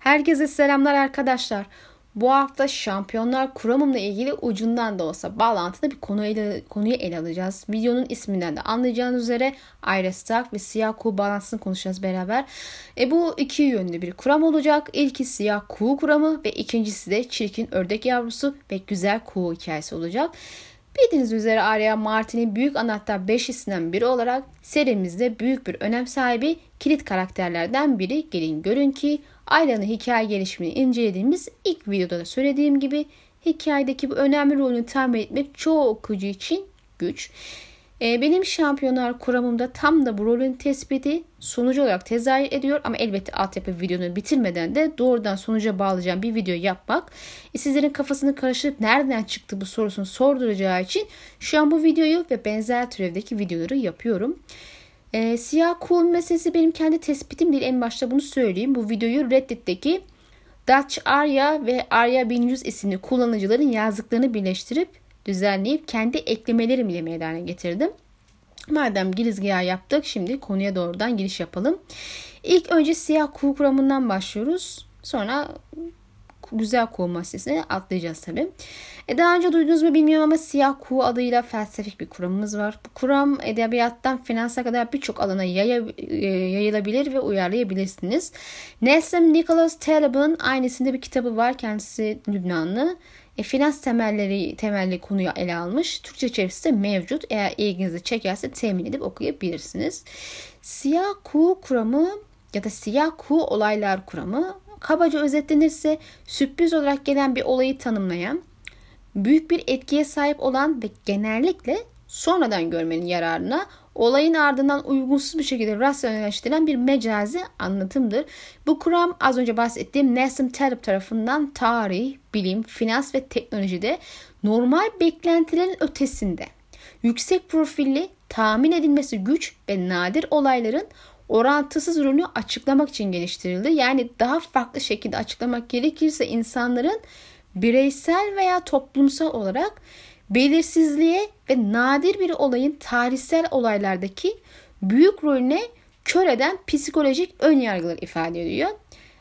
Herkese selamlar arkadaşlar. Bu hafta şampiyonlar kuramımla ilgili ucundan da olsa bağlantılı bir konu ele, konuyu ele alacağız. Videonun isminden de anlayacağınız üzere Arya Stark ve Siyah Kuğu bağlantısını konuşacağız beraber. E, bu iki yönlü bir kuram olacak. İlki Siyah Kuğu kuramı ve ikincisi de Çirkin Ördek Yavrusu ve Güzel Kuğu hikayesi olacak. Bildiğiniz üzere Arya Martin'in büyük anahtar beşlisinden biri olarak serimizde büyük bir önem sahibi kilit karakterlerden biri. Gelin görün ki Arya'nın hikaye gelişimini incelediğimiz ilk videoda da söylediğim gibi hikayedeki bu önemli rolünü tahmin etmek çoğu okuyucu için güç. Ee, benim şampiyonlar kuramımda tam da bu rolün tespiti sonucu olarak tezahür ediyor ama elbette altyapı videonu bitirmeden de doğrudan sonuca bağlayacağım bir video yapmak e, sizlerin kafasını karıştırıp nereden çıktı bu sorusunu sorduracağı için şu an bu videoyu ve benzer türevdeki videoları yapıyorum. E, siyah kuğu meselesi benim kendi tespitim değil. En başta bunu söyleyeyim. Bu videoyu Reddit'teki Dutch Arya ve Arya 1100 isimli kullanıcıların yazdıklarını birleştirip düzenleyip kendi eklemelerim ile meydana getirdim. Madem girizgah yaptık şimdi konuya doğrudan giriş yapalım. İlk önce siyah kuğu kuramından başlıyoruz. Sonra güzel kuğu maddesine atlayacağız tabi. E daha önce duydunuz mu bilmiyorum ama siyah kuğu adıyla felsefik bir kuramımız var. Bu kuram edebiyattan finansa kadar birçok alana yaya, e, yayılabilir ve uyarlayabilirsiniz. Nelson Nicholas Taleb'ın aynısında bir kitabı var. Kendisi Lübnanlı. E, finans temelleri temelli konuyu ele almış. Türkçe çevirisi de mevcut. Eğer ilginizi çekerse temin edip okuyabilirsiniz. Siyah kuğu kuramı ya da siyah kuğu olaylar kuramı kabaca özetlenirse sürpriz olarak gelen bir olayı tanımlayan, büyük bir etkiye sahip olan ve genellikle sonradan görmenin yararına olayın ardından uygunsuz bir şekilde rasyonelleştirilen bir mecazi anlatımdır. Bu kuram az önce bahsettiğim Nassim Taleb tarafından tarih, bilim, finans ve teknolojide normal beklentilerin ötesinde yüksek profilli, tahmin edilmesi güç ve nadir olayların orantısız ürünü açıklamak için geliştirildi. Yani daha farklı şekilde açıklamak gerekirse insanların bireysel veya toplumsal olarak belirsizliğe ve nadir bir olayın tarihsel olaylardaki büyük rolüne kör eden psikolojik ön yargılar ifade ediyor.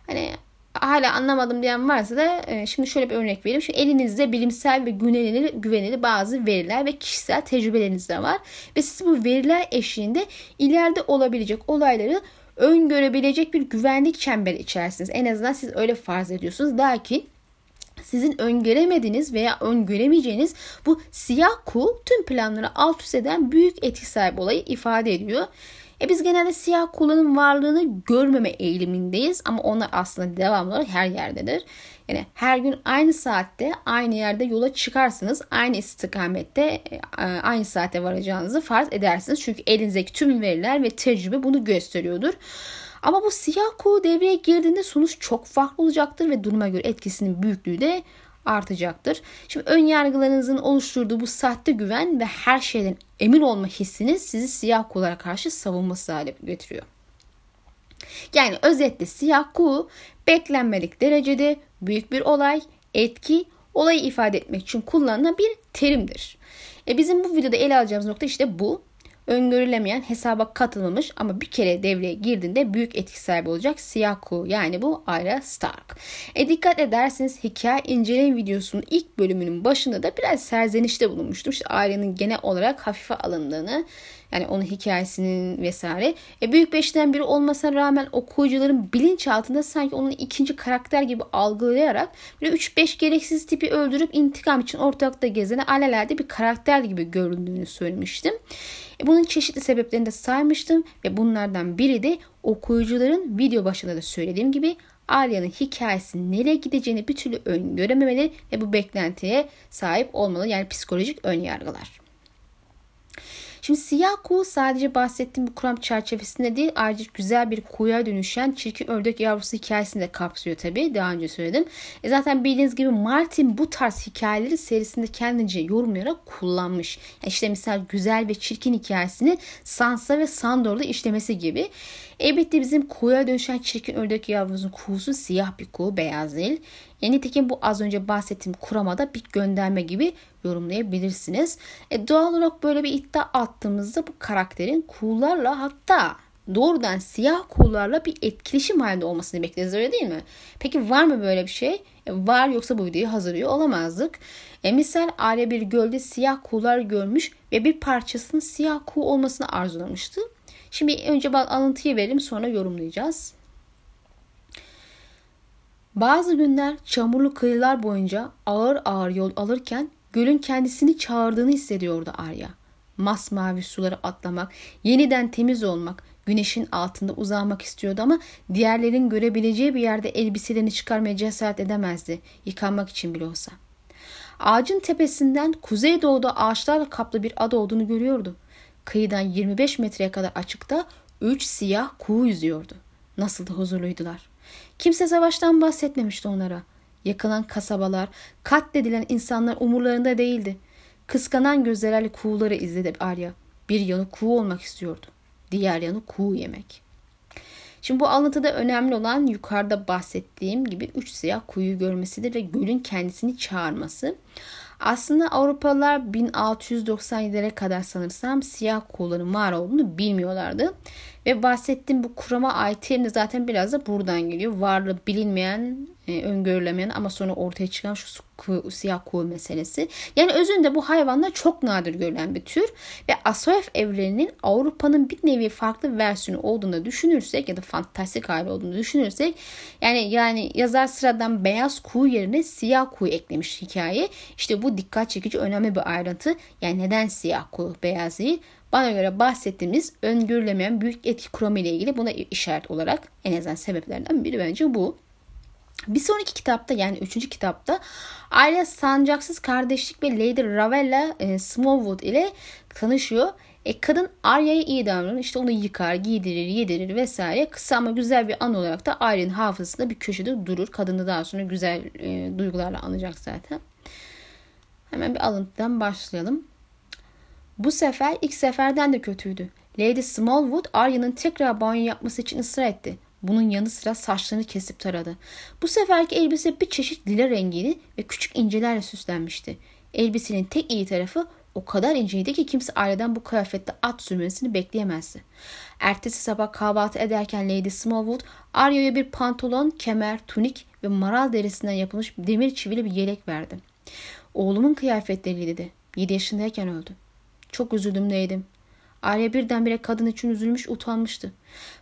Hani hala anlamadım diyen varsa da e, şimdi şöyle bir örnek vereyim. Şu elinizde bilimsel ve güvenilir, güvenilir bazı veriler ve kişisel tecrübeleriniz de var. Ve siz bu veriler eşliğinde ileride olabilecek olayları öngörebilecek bir güvenlik çemberi içerisiniz. En azından siz öyle farz ediyorsunuz. Lakin sizin öngöremediğiniz veya öngöremeyeceğiniz bu siyah kuğu tüm planları alt üst eden büyük etki sahibi olayı ifade ediyor. E biz genelde siyah kullanım varlığını görmeme eğilimindeyiz ama onlar aslında devamlı olarak her yerdedir. Yani her gün aynı saatte aynı yerde yola çıkarsınız. Aynı istikamette e, aynı saate varacağınızı farz edersiniz. Çünkü elinizdeki tüm veriler ve tecrübe bunu gösteriyordur. Ama bu siyah kuğu devreye girdiğinde sonuç çok farklı olacaktır ve duruma göre etkisinin büyüklüğü de artacaktır. Şimdi ön yargılarınızın oluşturduğu bu sahte güven ve her şeyden emin olma hissiniz sizi siyah kuğulara karşı savunması hale getiriyor. Yani özetle siyah kuğu beklenmedik derecede büyük bir olay, etki, olayı ifade etmek için kullanılan bir terimdir. E bizim bu videoda ele alacağımız nokta işte bu öngörülemeyen hesaba katılmamış ama bir kere devreye girdiğinde büyük etki sahibi olacak siyah kuğu yani bu Arya Stark. E dikkat ederseniz hikaye inceleme videosunun ilk bölümünün başında da biraz serzenişte bulunmuştum. İşte Arya'nın genel olarak hafife alındığını yani onun hikayesinin vesaire. E, büyük beşten biri olmasına rağmen okuyucuların bilinçaltında sanki onun ikinci karakter gibi algılayarak böyle 3-5 gereksiz tipi öldürüp intikam için ortalıkta gezene alelade bir karakter gibi göründüğünü söylemiştim. E, bunun çeşitli sebeplerini de saymıştım ve bunlardan biri de okuyucuların video başında da söylediğim gibi Arya'nın hikayesinin nereye gideceğini bir türlü öngörememeli ve bu beklentiye sahip olmalı. Yani psikolojik ön yargılar. Şimdi siyah kuğu sadece bahsettiğim bu kuram çerçevesinde değil ayrıca güzel bir kuğuya dönüşen çirkin ördek yavrusu hikayesini de kapsıyor tabii. Daha önce söyledim. E zaten bildiğiniz gibi Martin bu tarz hikayeleri serisinde kendince yorumlayarak kullanmış. İşte misal güzel ve çirkin hikayesini Sansa ve Sandor'da işlemesi gibi. Elbette bizim kuğuya dönüşen çirkin ördek yavrumuzun kuğusu siyah bir kuğu, beyaz değil. E, nitekim bu az önce bahsettiğim kuramada bir gönderme gibi yorumlayabilirsiniz. E, doğal olarak böyle bir iddia attığımızda bu karakterin kuğularla hatta doğrudan siyah kuğularla bir etkileşim halinde olmasını bekleriz öyle değil mi? Peki var mı böyle bir şey? E, var yoksa bu videoyu hazırlıyor olamazdık. E, misal Arya bir gölde siyah kuğular görmüş ve bir parçasının siyah kuğu olmasını arzulamıştı. Şimdi önce alıntıyı verelim sonra yorumlayacağız. Bazı günler çamurlu kıyılar boyunca ağır ağır yol alırken gölün kendisini çağırdığını hissediyordu Arya. Masmavi suları atlamak, yeniden temiz olmak, güneşin altında uzanmak istiyordu ama diğerlerin görebileceği bir yerde elbiselerini çıkarmaya cesaret edemezdi, yıkanmak için bile olsa. Ağacın tepesinden kuzeydoğuda ağaçlarla kaplı bir ada olduğunu görüyordu. Kıyıdan 25 metreye kadar açıkta üç siyah kuğu yüzüyordu. Nasıl da huzurluydular. Kimse savaştan bahsetmemişti onlara. Yakılan kasabalar, katledilen insanlar umurlarında değildi. Kıskanan gözlerle kuğuları izledi Arya. Bir yanı kuğu olmak istiyordu. Diğer yanı kuğu yemek. Şimdi bu alıntıda önemli olan yukarıda bahsettiğim gibi üç siyah kuyu görmesidir ve gölün kendisini çağırması. Aslında Avrupalılar 1697'lere kadar sanırsam siyah kuğuların var olduğunu bilmiyorlardı. Ve bahsettiğim bu kurama ait terim de zaten biraz da buradan geliyor. Varlığı bilinmeyen, e, öngörülemeyen ama sonra ortaya çıkan şu siyah kuğu meselesi. Yani özünde bu hayvanlar çok nadir görülen bir tür ve Asoev evreninin Avrupa'nın bir nevi farklı versiyonu olduğunu düşünürsek ya da fantastik hali olduğunu düşünürsek yani yani yazar sıradan beyaz kuğu yerine siyah kuğu eklemiş hikaye. İşte bu dikkat çekici önemli bir ayrıntı. Yani neden siyah kuğu beyaz değil? Bana göre bahsettiğimiz öngörülemeyen büyük etki kuramı ile ilgili buna işaret olarak en azından sebeplerinden biri bence bu. Bir sonraki kitapta yani üçüncü kitapta Arya sancaksız kardeşlik ve Lady Ravella e, Smallwood ile tanışıyor. E, kadın Arya'ya iyi davranır. İşte onu yıkar, giydirir, yedirir vesaire. Kısa ama güzel bir an olarak da Arya'nın hafızasında bir köşede durur. Kadını daha sonra güzel e, duygularla anacak zaten. Hemen bir alıntıdan başlayalım. Bu sefer ilk seferden de kötüydü. Lady Smallwood Arya'nın tekrar banyo yapması için ısrar etti. Bunun yanı sıra saçlarını kesip taradı. Bu seferki elbise bir çeşit lila rengiydi ve küçük incelerle süslenmişti. Elbisenin tek iyi tarafı o kadar inceydi ki kimse aileden bu kıyafette at sürmesini bekleyemezdi. Ertesi sabah kahvaltı ederken Lady Smallwood Arya'ya bir pantolon, kemer, tunik ve maral derisinden yapılmış demir çivili bir yelek verdi. Oğlumun kıyafetleri dedi. 7 yaşındayken öldü. Çok üzüldüm neydim. Arya birdenbire kadın için üzülmüş utanmıştı.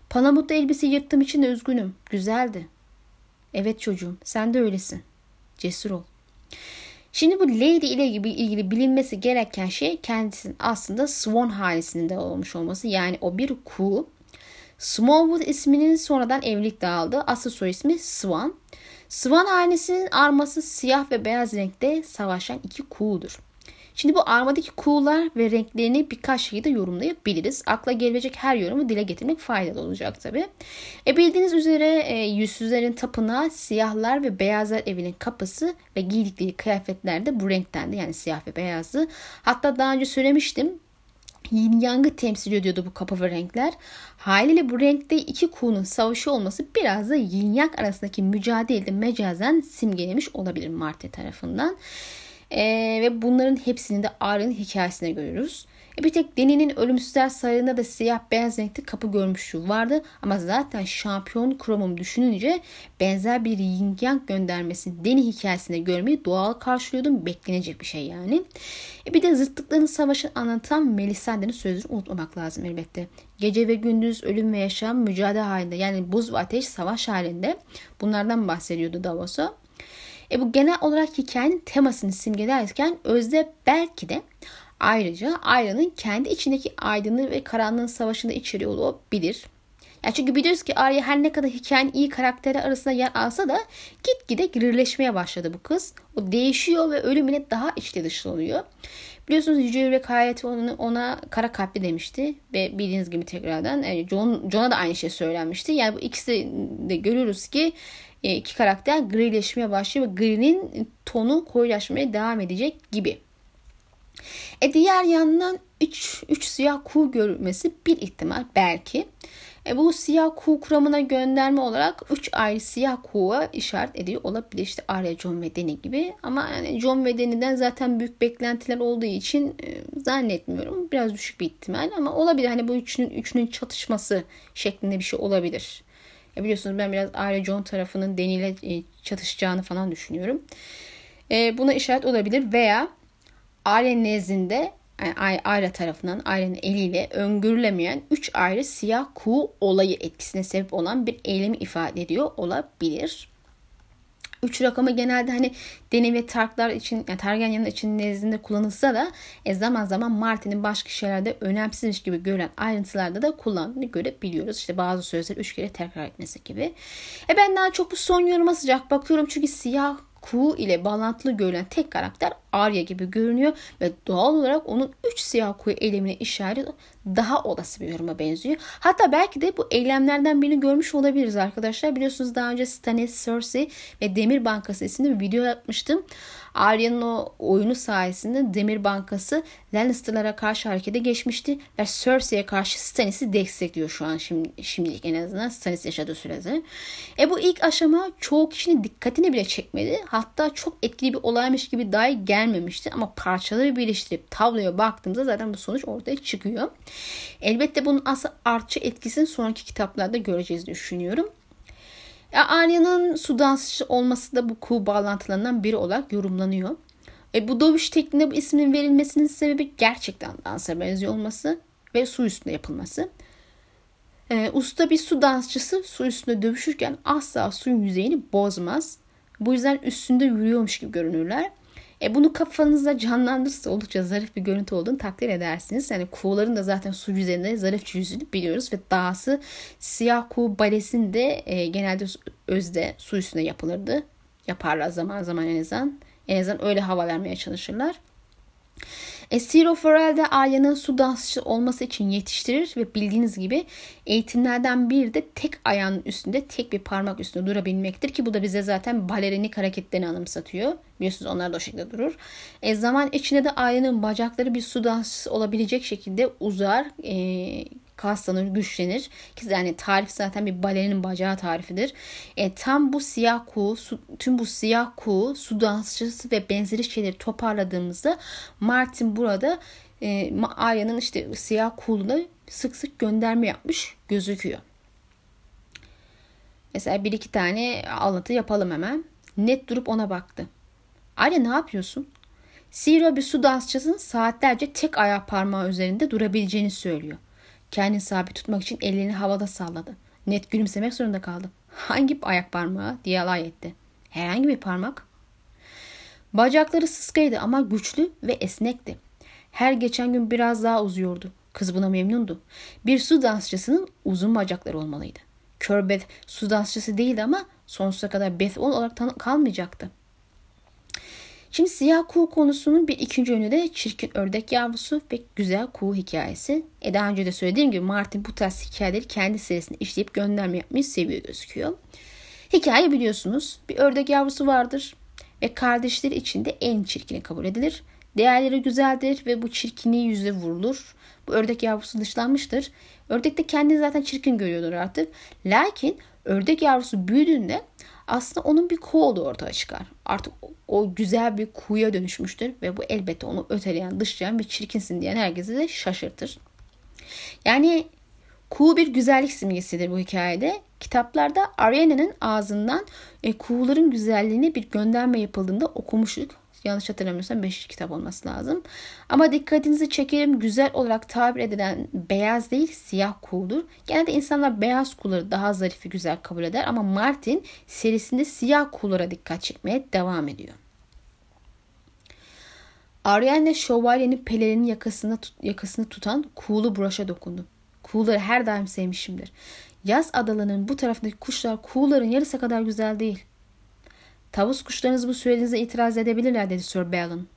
Palamutlu elbise yırttığım için de üzgünüm. Güzeldi. Evet çocuğum sen de öylesin. Cesur ol. Şimdi bu Lady ile ilgili bilinmesi gereken şey kendisinin aslında Swan hanesinde olmuş olması. Yani o bir kuğu. Smallwood isminin sonradan evlilik dağıldı. Asıl soy ismi Swan. Swan hanesinin arması siyah ve beyaz renkte savaşan iki kuğudur. Şimdi bu armadaki kuğular ve renklerini birkaç şekilde yorumlayabiliriz. Akla gelebilecek her yorumu dile getirmek faydalı olacak tabi. E bildiğiniz üzere e, yüzsüzlerin tapınağı siyahlar ve beyazlar evinin kapısı ve giydikleri kıyafetler de bu renktendi yani siyah ve beyazdı. Hatta daha önce söylemiştim yin yangı temsil ediyordu bu kapı ve renkler. Haliyle bu renkte iki kuğunun savaşı olması biraz da yin yang arasındaki mücadelede mecazen simgelemiş olabilir Marte tarafından. E, ve bunların hepsini de Arya'nın hikayesine görüyoruz. E, bir tek Deni'nin ölümsüzler sarayında da siyah beyaz renkli kapı görmüşlüğü vardı. Ama zaten şampiyon kuramım düşününce benzer bir yin yang göndermesini Deni hikayesinde görmeyi doğal karşılıyordum. Beklenecek bir şey yani. E, bir de zıtlıkların savaşını anlatan Melisandre'nin sözünü unutmamak lazım elbette. Gece ve gündüz ölüm ve yaşam mücadele halinde yani buz ve ateş savaş halinde bunlardan bahsediyordu Davos'a. E bu genel olarak hikayenin temasını simgelerken özde belki de ayrıca Arya'nın kendi içindeki aydınlığı ve karanlığın savaşında içeriyor olabilir. Yani çünkü biliyoruz ki Arya her ne kadar hikayenin iyi karakteri arasında yer alsa da gitgide girileşmeye başladı bu kız. O değişiyor ve ölümüne daha içli dışlı oluyor. Biliyorsunuz Yüce Yürek hayatı ona, ona kara kalpli demişti. Ve bildiğiniz gibi tekrardan yani John, John'a da aynı şey söylenmişti. Yani bu ikisi de görüyoruz ki e, iki karakter grileşmeye başlıyor ve grinin tonu koyulaşmaya devam edecek gibi. E diğer yandan 3 3 siyah kuğu görülmesi bir ihtimal belki. E bu siyah kuğu kuramına gönderme olarak 3 ayrı siyah kuğuya işaret ediyor olabilir. İşte Arya, John ve Dany gibi. Ama yani John ve Dany'den zaten büyük beklentiler olduğu için e, zannetmiyorum. Biraz düşük bir ihtimal ama olabilir. Hani bu üçünün, üçünün çatışması şeklinde bir şey olabilir. Ya biliyorsunuz ben biraz Arya John tarafının Dany ile e, çatışacağını falan düşünüyorum. E, buna işaret olabilir veya Arya nezdinde yani Arya tarafından Arya'nın eliyle öngörülemeyen 3 ayrı siyah kuğu olayı etkisine sebep olan bir eylemi ifade ediyor olabilir. Üç rakamı genelde hani Deni ve Tarklar için, yani Targaryen'in için nezdinde kullanılsa da e, zaman zaman Martin'in başka şeylerde önemsizmiş gibi görülen ayrıntılarda da kullandığını görebiliyoruz. İşte bazı sözler üç kere tekrar etmesi gibi. E ben daha çok bu son yoruma sıcak bakıyorum çünkü siyah Ku ile bağlantılı görülen tek karakter Arya gibi görünüyor ve doğal olarak onun 3 siyah kuyu eylemine işaret daha olası bir yoruma benziyor. Hatta belki de bu eylemlerden birini görmüş olabiliriz arkadaşlar. Biliyorsunuz daha önce Stannis, Cersei ve Demir Bankası isimli bir video yapmıştım. Arya'nın o oyunu sayesinde Demir Bankası Lannister'lara karşı harekete geçmişti ve Cersei'ye karşı Stannis'i destekliyor şu an şimdi, şimdilik en azından Stannis yaşadığı sürede. E bu ilk aşama çoğu kişinin dikkatini bile çekmedi. Hatta çok etkili bir olaymış gibi dahi gelmemişti ama parçaları birleştirip tabloya baktığımızda zaten bu sonuç ortaya çıkıyor. Elbette bunun asıl artçı etkisini sonraki kitaplarda göreceğiz düşünüyorum. Arya'nın su dansçısı olması da bu kuğu bağlantılarından biri olarak yorumlanıyor. E, bu dövüş tekniğine bu ismin verilmesinin sebebi gerçekten dansa benziyor olması ve su üstünde yapılması. E, usta bir su dansçısı su üstünde dövüşürken asla suyun yüzeyini bozmaz. Bu yüzden üstünde yürüyormuş gibi görünürler. E bunu kafanızda canlandırırsa oldukça zarif bir görüntü olduğunu takdir edersiniz. Yani kuğuların da zaten su yüzeyinde zarif yüzünü biliyoruz ve dahası siyah kuğu balesinde e, genelde özde su üstünde yapılırdı. Yaparlar zaman zaman en azından. En azından öyle hava vermeye çalışırlar. E, Ciro Forel de Arya'nın su dansçı olması için yetiştirir ve bildiğiniz gibi eğitimlerden biri de tek ayağının üstünde tek bir parmak üstünde durabilmektir ki bu da bize zaten balerinik hareketlerini anımsatıyor. Biliyorsunuz onlar da o şekilde durur. E, zaman içinde de Arya'nın bacakları bir su dansçısı olabilecek şekilde uzar. E, kaslanır, güçlenir. Yani tarif zaten bir balenin bacağı tarifidir. E, tam bu siyah kuğu, su, tüm bu siyah kuğu, su dansçısı ve benzeri şeyleri toparladığımızda Martin burada e, Arya'nın işte siyah kuğuluna sık sık gönderme yapmış gözüküyor. Mesela bir iki tane alıntı yapalım hemen. Net durup ona baktı. Arya ne yapıyorsun? Siro bir su dansçısının saatlerce tek ayak parmağı üzerinde durabileceğini söylüyor. Kendini sabit tutmak için ellerini havada salladı. Net gülümsemek zorunda kaldı. Hangi ayak parmağı diye alay etti. Herhangi bir parmak. Bacakları sıskaydı ama güçlü ve esnekti. Her geçen gün biraz daha uzuyordu. Kız buna memnundu. Bir su dansçısının uzun bacakları olmalıydı. Kör Beth su dansçısı değildi ama sonsuza kadar Beth olarak kalmayacaktı. Şimdi siyah kuğu konusunun bir ikinci yönü de çirkin ördek yavrusu ve güzel kuğu hikayesi. E daha önce de söylediğim gibi Martin bu tarz hikayeleri kendi serisinde işleyip gönderme yapmayı seviyor gözüküyor. Hikaye biliyorsunuz bir ördek yavrusu vardır ve kardeşleri içinde en çirkini kabul edilir. Değerleri güzeldir ve bu çirkinliği yüzde vurulur. Bu ördek yavrusu dışlanmıştır. Ördek de kendini zaten çirkin görüyordur artık. Lakin ördek yavrusu büyüdüğünde aslında onun bir kuğu olduğu ortaya çıkar. Artık o güzel bir kuğuya dönüşmüştür ve bu elbette onu öteleyen, dışlayan bir çirkinsin diyen herkesi de şaşırtır. Yani kuğu bir güzellik simgesidir bu hikayede. Kitaplarda Ariana'nın ağzından e, kuğuların güzelliğine bir gönderme yapıldığında okumuştuk. Yanlış hatırlamıyorsam 5 kitap olması lazım. Ama dikkatinizi çekerim güzel olarak tabir edilen beyaz değil siyah kuğudur. Genelde insanlar beyaz kuğuları daha zarif ve güzel kabul eder ama Martin serisinde siyah kuğulara dikkat çekmeye devam ediyor. Ariane şövalyenin pelerinin yakasını, tut, yakasını tutan kuğulu broşa dokundu. Kuğuları her daim sevmişimdir. Yaz adalarının bu tarafındaki kuşlar kuğuların yarısı kadar güzel değil. Tavus kuşlarınız bu söylediğinize itiraz edebilirler dedi Sir Balin.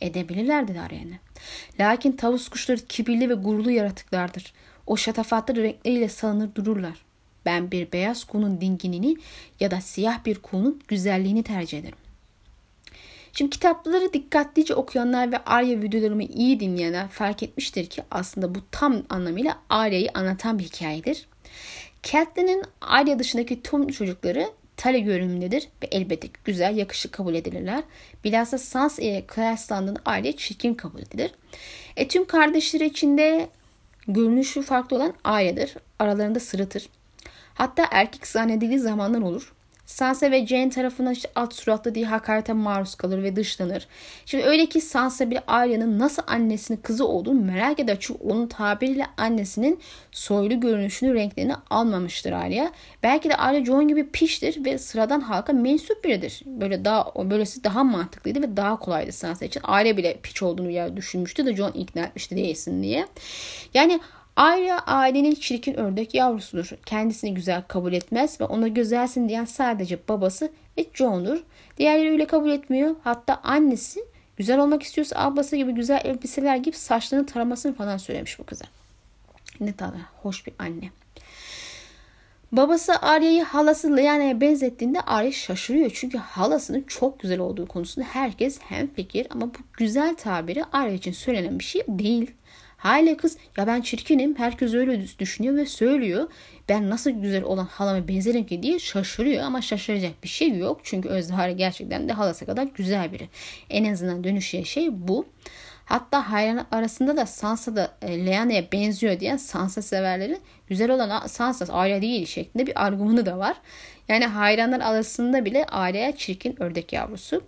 Edebilirler dedi Ariane. Lakin tavus kuşları kibirli ve gururlu yaratıklardır. O şatafatlı renkleriyle salınır dururlar. Ben bir beyaz kuğunun dinginini ya da siyah bir kuğunun güzelliğini tercih ederim. Şimdi kitapları dikkatlice okuyanlar ve Arya videolarımı iyi dinleyenler fark etmiştir ki aslında bu tam anlamıyla Arya'yı anlatan bir hikayedir. Catelyn'in Arya dışındaki tüm çocukları Tale görünümündedir ve elbette güzel, yakışık kabul edilirler. Bilhassa Sans ile kıyaslandığında aile çirkin kabul edilir. E, tüm kardeşleri içinde görünüşü farklı olan ailedir. Aralarında sırıtır. Hatta erkek zannedildiği zamanlar olur. Sansa ve Jane tarafından işte alt suratlı diye hakarete maruz kalır ve dışlanır. Şimdi öyle ki Sansa bir Arya'nın nasıl annesinin kızı olduğunu merak eder. Çünkü onun tabiriyle annesinin soylu görünüşünü, renklerini almamıştır Arya. Belki de Arya Jon gibi piştir ve sıradan halka mensup biridir. Böyle daha böylesi daha mantıklıydı ve daha kolaydı Sansa için. Arya bile piç olduğunu yer düşünmüştü de Jon ikna etmişti değilsin diye. Yani Arya ailenin çirkin ördek yavrusudur. Kendisini güzel kabul etmez ve ona güzelsin diyen sadece babası ve John'dur. Diğerleri öyle kabul etmiyor. Hatta annesi güzel olmak istiyorsa ablası gibi güzel elbiseler gibi saçlarını taramasını falan söylemiş bu kıza. Ne tabi hoş bir anne. Babası Arya'yı halası Lyana'ya benzettiğinde Arya şaşırıyor. Çünkü halasının çok güzel olduğu konusunda herkes hem fikir ama bu güzel tabiri Arya için söylenen bir şey değil. Hala kız ya ben çirkinim herkes öyle düşünüyor ve söylüyor. Ben nasıl güzel olan halama benzerim ki diye şaşırıyor ama şaşıracak bir şey yok. Çünkü Özdağ gerçekten de halası kadar güzel biri. En azından dönüşüye şey bu. Hatta hayran arasında da Sansa da e, Lyana'ya benziyor diyen Sansa severleri güzel olan Sansa Arya değil şeklinde bir argümanı da var. Yani hayranlar arasında bile Arya çirkin ördek yavrusu.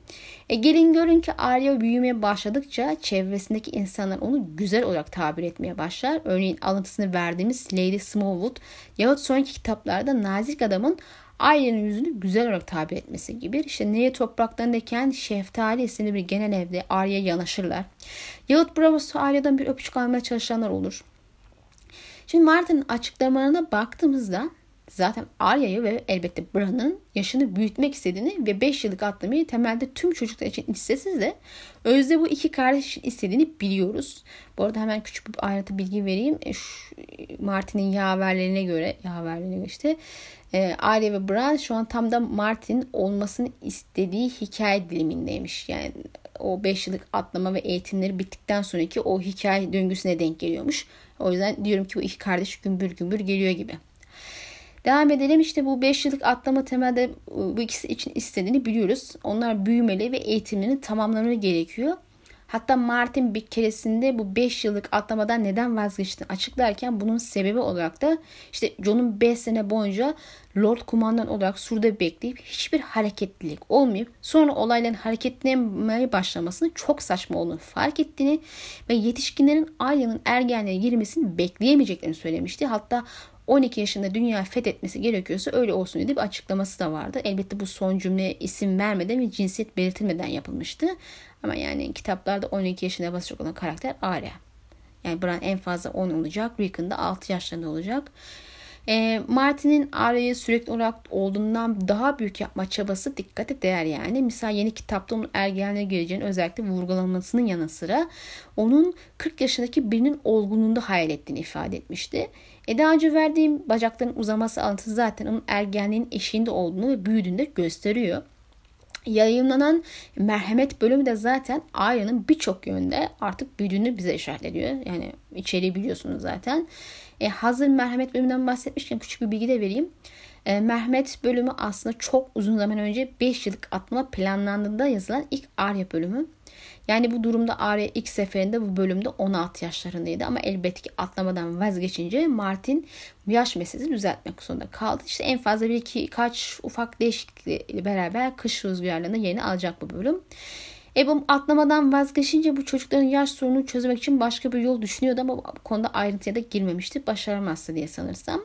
E gelin görün ki Arya büyümeye başladıkça çevresindeki insanlar onu güzel olarak tabir etmeye başlar. Örneğin alıntısını verdiğimiz Lady Smallwood yahut sonraki kitaplarda nazik adamın Arya'nın yüzünü güzel olarak tabir etmesi gibi. İşte Neye topraklarındayken Şeftali isimli bir genel evde Arya'ya yanaşırlar. Yahut Bravo'su Arya'dan bir öpücük almaya çalışanlar olur. Şimdi Martin'in açıklamalarına baktığımızda zaten Arya'yı ve elbette Bran'ın yaşını büyütmek istediğini ve 5 yıllık atlamayı temelde tüm çocuklar için istesiz de Özde bu iki kardeş için istediğini biliyoruz. Bu arada hemen küçük bir ayrıntı bilgi vereyim. E, Martin'in yaverlerine göre yaverlerine göre işte e, Arya ve Bran şu an tam da Martin olmasını istediği hikaye dilimindeymiş. Yani o 5 yıllık atlama ve eğitimleri bittikten sonraki o hikaye döngüsüne denk geliyormuş. O yüzden diyorum ki bu iki kardeş gümbür gümbür geliyor gibi. Devam edelim işte bu 5 yıllık atlama temelde bu ikisi için istediğini biliyoruz. Onlar büyümeli ve eğitimlerini tamamlamaları gerekiyor. Hatta Martin bir keresinde bu 5 yıllık atlamadan neden vazgeçtiğini açıklarken bunun sebebi olarak da işte John'un 5 sene boyunca Lord kumandan olarak surda bekleyip hiçbir hareketlilik olmayıp sonra olayların hareketlenmeye başlamasını çok saçma olduğunu fark ettiğini ve yetişkinlerin Arya'nın ergenliğe girmesini bekleyemeyeceklerini söylemişti. Hatta 12 yaşında dünya fethetmesi gerekiyorsa öyle olsun diye bir açıklaması da vardı. Elbette bu son cümle isim vermeden ve cinsiyet belirtilmeden yapılmıştı. Ama yani kitaplarda 12 yaşında basacak olan karakter Arya. Yani Bran en fazla 10 olacak. Rickon da 6 yaşlarında olacak. E, Martin'in Arya'yı sürekli olarak olduğundan daha büyük yapma çabası dikkate değer yani. Misal yeni kitapta onun ergenliğe geleceğini özellikle vurgulamasının yanı sıra onun 40 yaşındaki birinin olgunluğunda hayal ettiğini ifade etmişti. E daha önce verdiğim bacakların uzaması alıntısı zaten onun ergenliğin eşiğinde olduğunu ve büyüdüğünü de gösteriyor. Yayınlanan merhamet bölümü de zaten Arya'nın birçok yönde artık büyüdüğünü bize işaret ediyor. Yani içeriği biliyorsunuz zaten. E, hazır merhamet bölümünden bahsetmişken küçük bir bilgi de vereyim. E, merhamet bölümü aslında çok uzun zaman önce 5 yıllık atma planlandığında yazılan ilk Arya bölümü. Yani bu durumda Arya ilk seferinde bu bölümde 16 yaşlarındaydı ama elbette ki atlamadan vazgeçince Martin yaş meselesini düzeltmek zorunda kaldı. İşte en fazla bir iki kaç ufak değişiklikle beraber kış rüzgarlarında yerini alacak bu bölüm. Ebum atlamadan vazgeçince bu çocukların yaş sorununu çözmek için başka bir yol düşünüyordu ama bu konuda ayrıntıya da girmemişti. Başaramazdı diye sanırsam.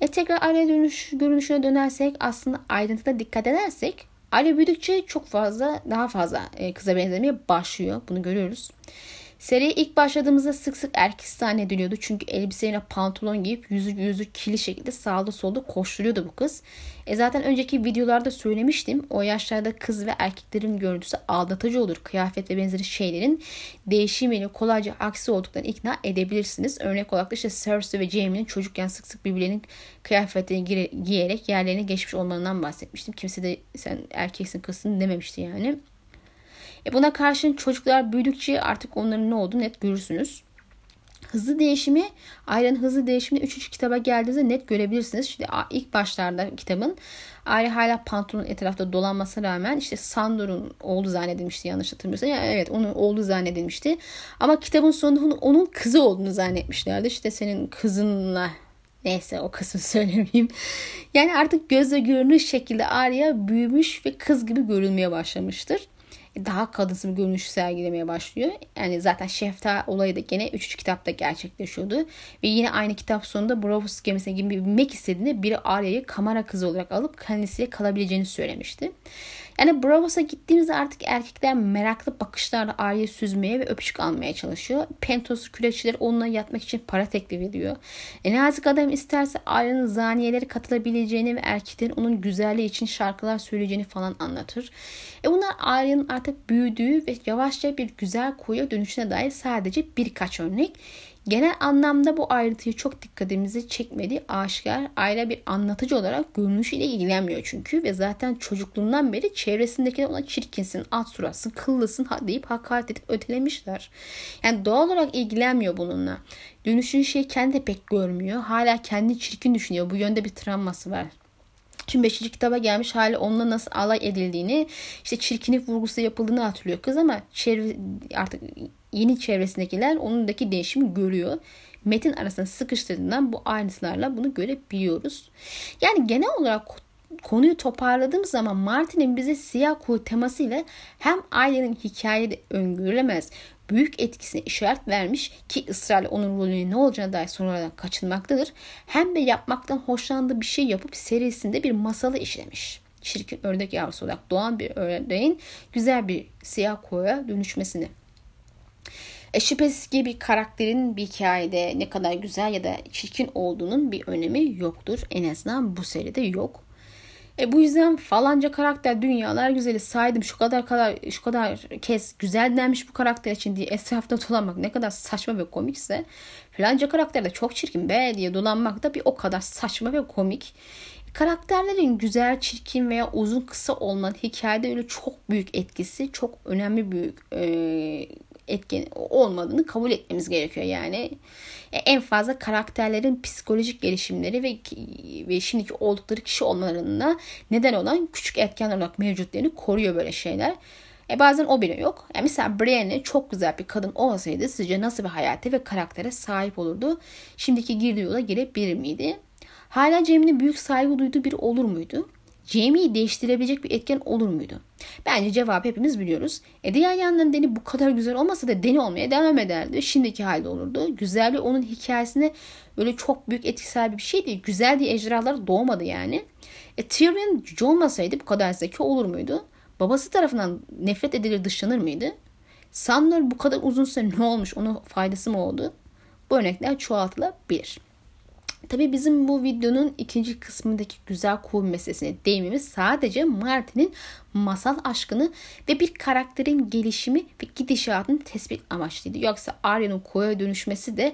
E tekrar Arya dönüş, görünüşüne dönersek aslında ayrıntıda dikkat edersek Arya büyüdükçe çok fazla daha fazla e, kıza benzemeye başlıyor. Bunu görüyoruz. Seriye ilk başladığımızda sık sık erkek zannediliyordu. Çünkü elbiseyle pantolon giyip yüzü yüzü kirli şekilde sağda solda koşturuyordu bu kız. E zaten önceki videolarda söylemiştim. O yaşlarda kız ve erkeklerin görüntüsü aldatıcı olur. Kıyafet ve benzeri şeylerin değişimiyle kolayca aksi olduklarını ikna edebilirsiniz. Örnek olarak da işte Cersei ve Jaime'nin çocukken sık sık birbirlerinin kıyafetlerini giyerek yerlerine geçmiş olmalarından bahsetmiştim. Kimse de sen erkeksin kızsın dememişti yani. E buna karşın çocuklar büyüdükçe artık onların ne olduğunu net görürsünüz. hızlı değişimi Arya'nın hızlı değişimini 3. kitaba geldiğinizde net görebilirsiniz. Şimdi ilk başlarda kitabın Arya hala pantolonun etrafta dolanmasına rağmen işte Sandor'un oğlu zannedilmişti yanlış hatırlamıyorsam. Yani evet onun oğlu zannedilmişti. Ama kitabın sonunda onun, kızı olduğunu zannetmişlerdi. İşte senin kızınla Neyse o kısmı söylemeyeyim. Yani artık gözle görünür şekilde Arya büyümüş ve kız gibi görünmeye başlamıştır daha kadınsı bir görünüş sergilemeye başlıyor. Yani zaten Şefta olayı da gene 3. kitapta gerçekleşiyordu. Ve yine aynı kitap sonunda Bravos gemisine gibi binmek istediğinde biri Arya'yı kamera kızı olarak alıp kendisiyle kalabileceğini söylemişti. Yani Bravos'a gittiğimizde artık erkekler meraklı bakışlarla Arya'yı süzmeye ve öpücük almaya çalışıyor. Pentos küreççiler onunla yatmak için para teklif ediyor. E, nazik adam isterse Arya'nın zaniyeleri katılabileceğini ve erkeklerin onun güzelliği için şarkılar söyleyeceğini falan anlatır. E bunlar Arya'nın artık büyüdüğü ve yavaşça bir güzel kuyu dönüşüne dair sadece birkaç örnek. Genel anlamda bu ayrıntıyı çok dikkatimizi çekmedi. Aşikar aile bir anlatıcı olarak görünüşüyle ilgilenmiyor çünkü ve zaten çocukluğundan beri çevresindekiler ona çirkinsin, alt suratsın, kıllısın deyip hakaret edip ötelemişler. Yani doğal olarak ilgilenmiyor bununla. Dönüşün şey kendi pek görmüyor. Hala kendi çirkin düşünüyor. Bu yönde bir travması var. Şimdi 5. kitaba gelmiş hali onunla nasıl alay edildiğini, işte çirkinlik vurgusu yapıldığını hatırlıyor kız ama çevre, artık yeni çevresindekiler onundaki değişimi görüyor. Metin arasında sıkıştırdığından bu ayrıntılarla bunu görebiliyoruz. Yani genel olarak konuyu toparladığım zaman Martin'in bize siyah kuğu temasıyla hem ailenin hikayede öngörülemez büyük etkisine işaret vermiş ki ısrarla onun rolünün ne olacağına dair sorulardan kaçınmaktadır. Hem de yapmaktan hoşlandığı bir şey yapıp serisinde bir masalı işlemiş. Çirkin ördek yavrusu olarak doğan bir ördeğin güzel bir siyah koya dönüşmesini. E, şüphesiz ki bir karakterin bir hikayede ne kadar güzel ya da çirkin olduğunun bir önemi yoktur. En azından bu seride yok. E bu yüzden falanca karakter dünyalar güzeli saydım şu kadar kadar şu kadar kez güzel denmiş bu karakter için diye etrafta dolanmak ne kadar saçma ve komikse falanca karakter de çok çirkin be diye dolanmak da bir o kadar saçma ve komik. Karakterlerin güzel, çirkin veya uzun kısa olmanın hikayede öyle çok büyük etkisi, çok önemli büyük e, etken olmadığını kabul etmemiz gerekiyor yani. E, en fazla karakterlerin psikolojik gelişimleri ve ve şimdiki oldukları kişi olmalarında neden olan küçük etken olarak mevcutlarını koruyor böyle şeyler. E bazen o bile yok. Yani mesela Brienne çok güzel bir kadın olsaydı sizce nasıl bir hayata ve karaktere sahip olurdu? Şimdiki girdiği yola girebilir miydi? Hala Cem'in büyük saygı duyduğu biri olur muydu? Jamie'yi değiştirebilecek bir etken olur muydu? Bence cevabı hepimiz biliyoruz. E diğer yandan Deni bu kadar güzel olmasa da Deni olmaya devam ederdi. Şimdiki halde olurdu. Güzelliği onun hikayesine böyle çok büyük etkisel bir şey değil. Güzel diye ejderhalar doğmadı yani. E Tyrion cüce olmasaydı bu kadar zeki olur muydu? Babası tarafından nefret edilir dışlanır mıydı? Sandor bu kadar uzun süre ne olmuş onun faydası mı oldu? Bu örnekler çoğaltılabilir. Tabii bizim bu videonun ikinci kısmındaki güzel kuğu meselesine değmemiz sadece Martin'in masal aşkını ve bir karakterin gelişimi ve gidişatını tespit amaçlıydı. Yoksa Arya'nın kuğuya dönüşmesi de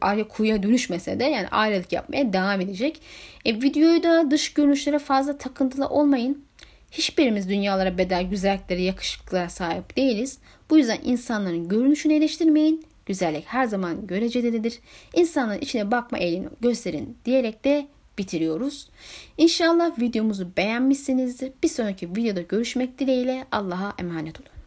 Arya kuğuya dönüşmese de yani ayrılık yapmaya devam edecek. E, videoyu da dış görünüşlere fazla takıntılı olmayın. Hiçbirimiz dünyalara bedel güzelliklere, yakışıklılara sahip değiliz. Bu yüzden insanların görünüşünü eleştirmeyin Güzellik her zaman görecelidir. İnsanların içine bakma eğilimi gösterin diyerek de bitiriyoruz. İnşallah videomuzu beğenmişsinizdir. Bir sonraki videoda görüşmek dileğiyle Allah'a emanet olun.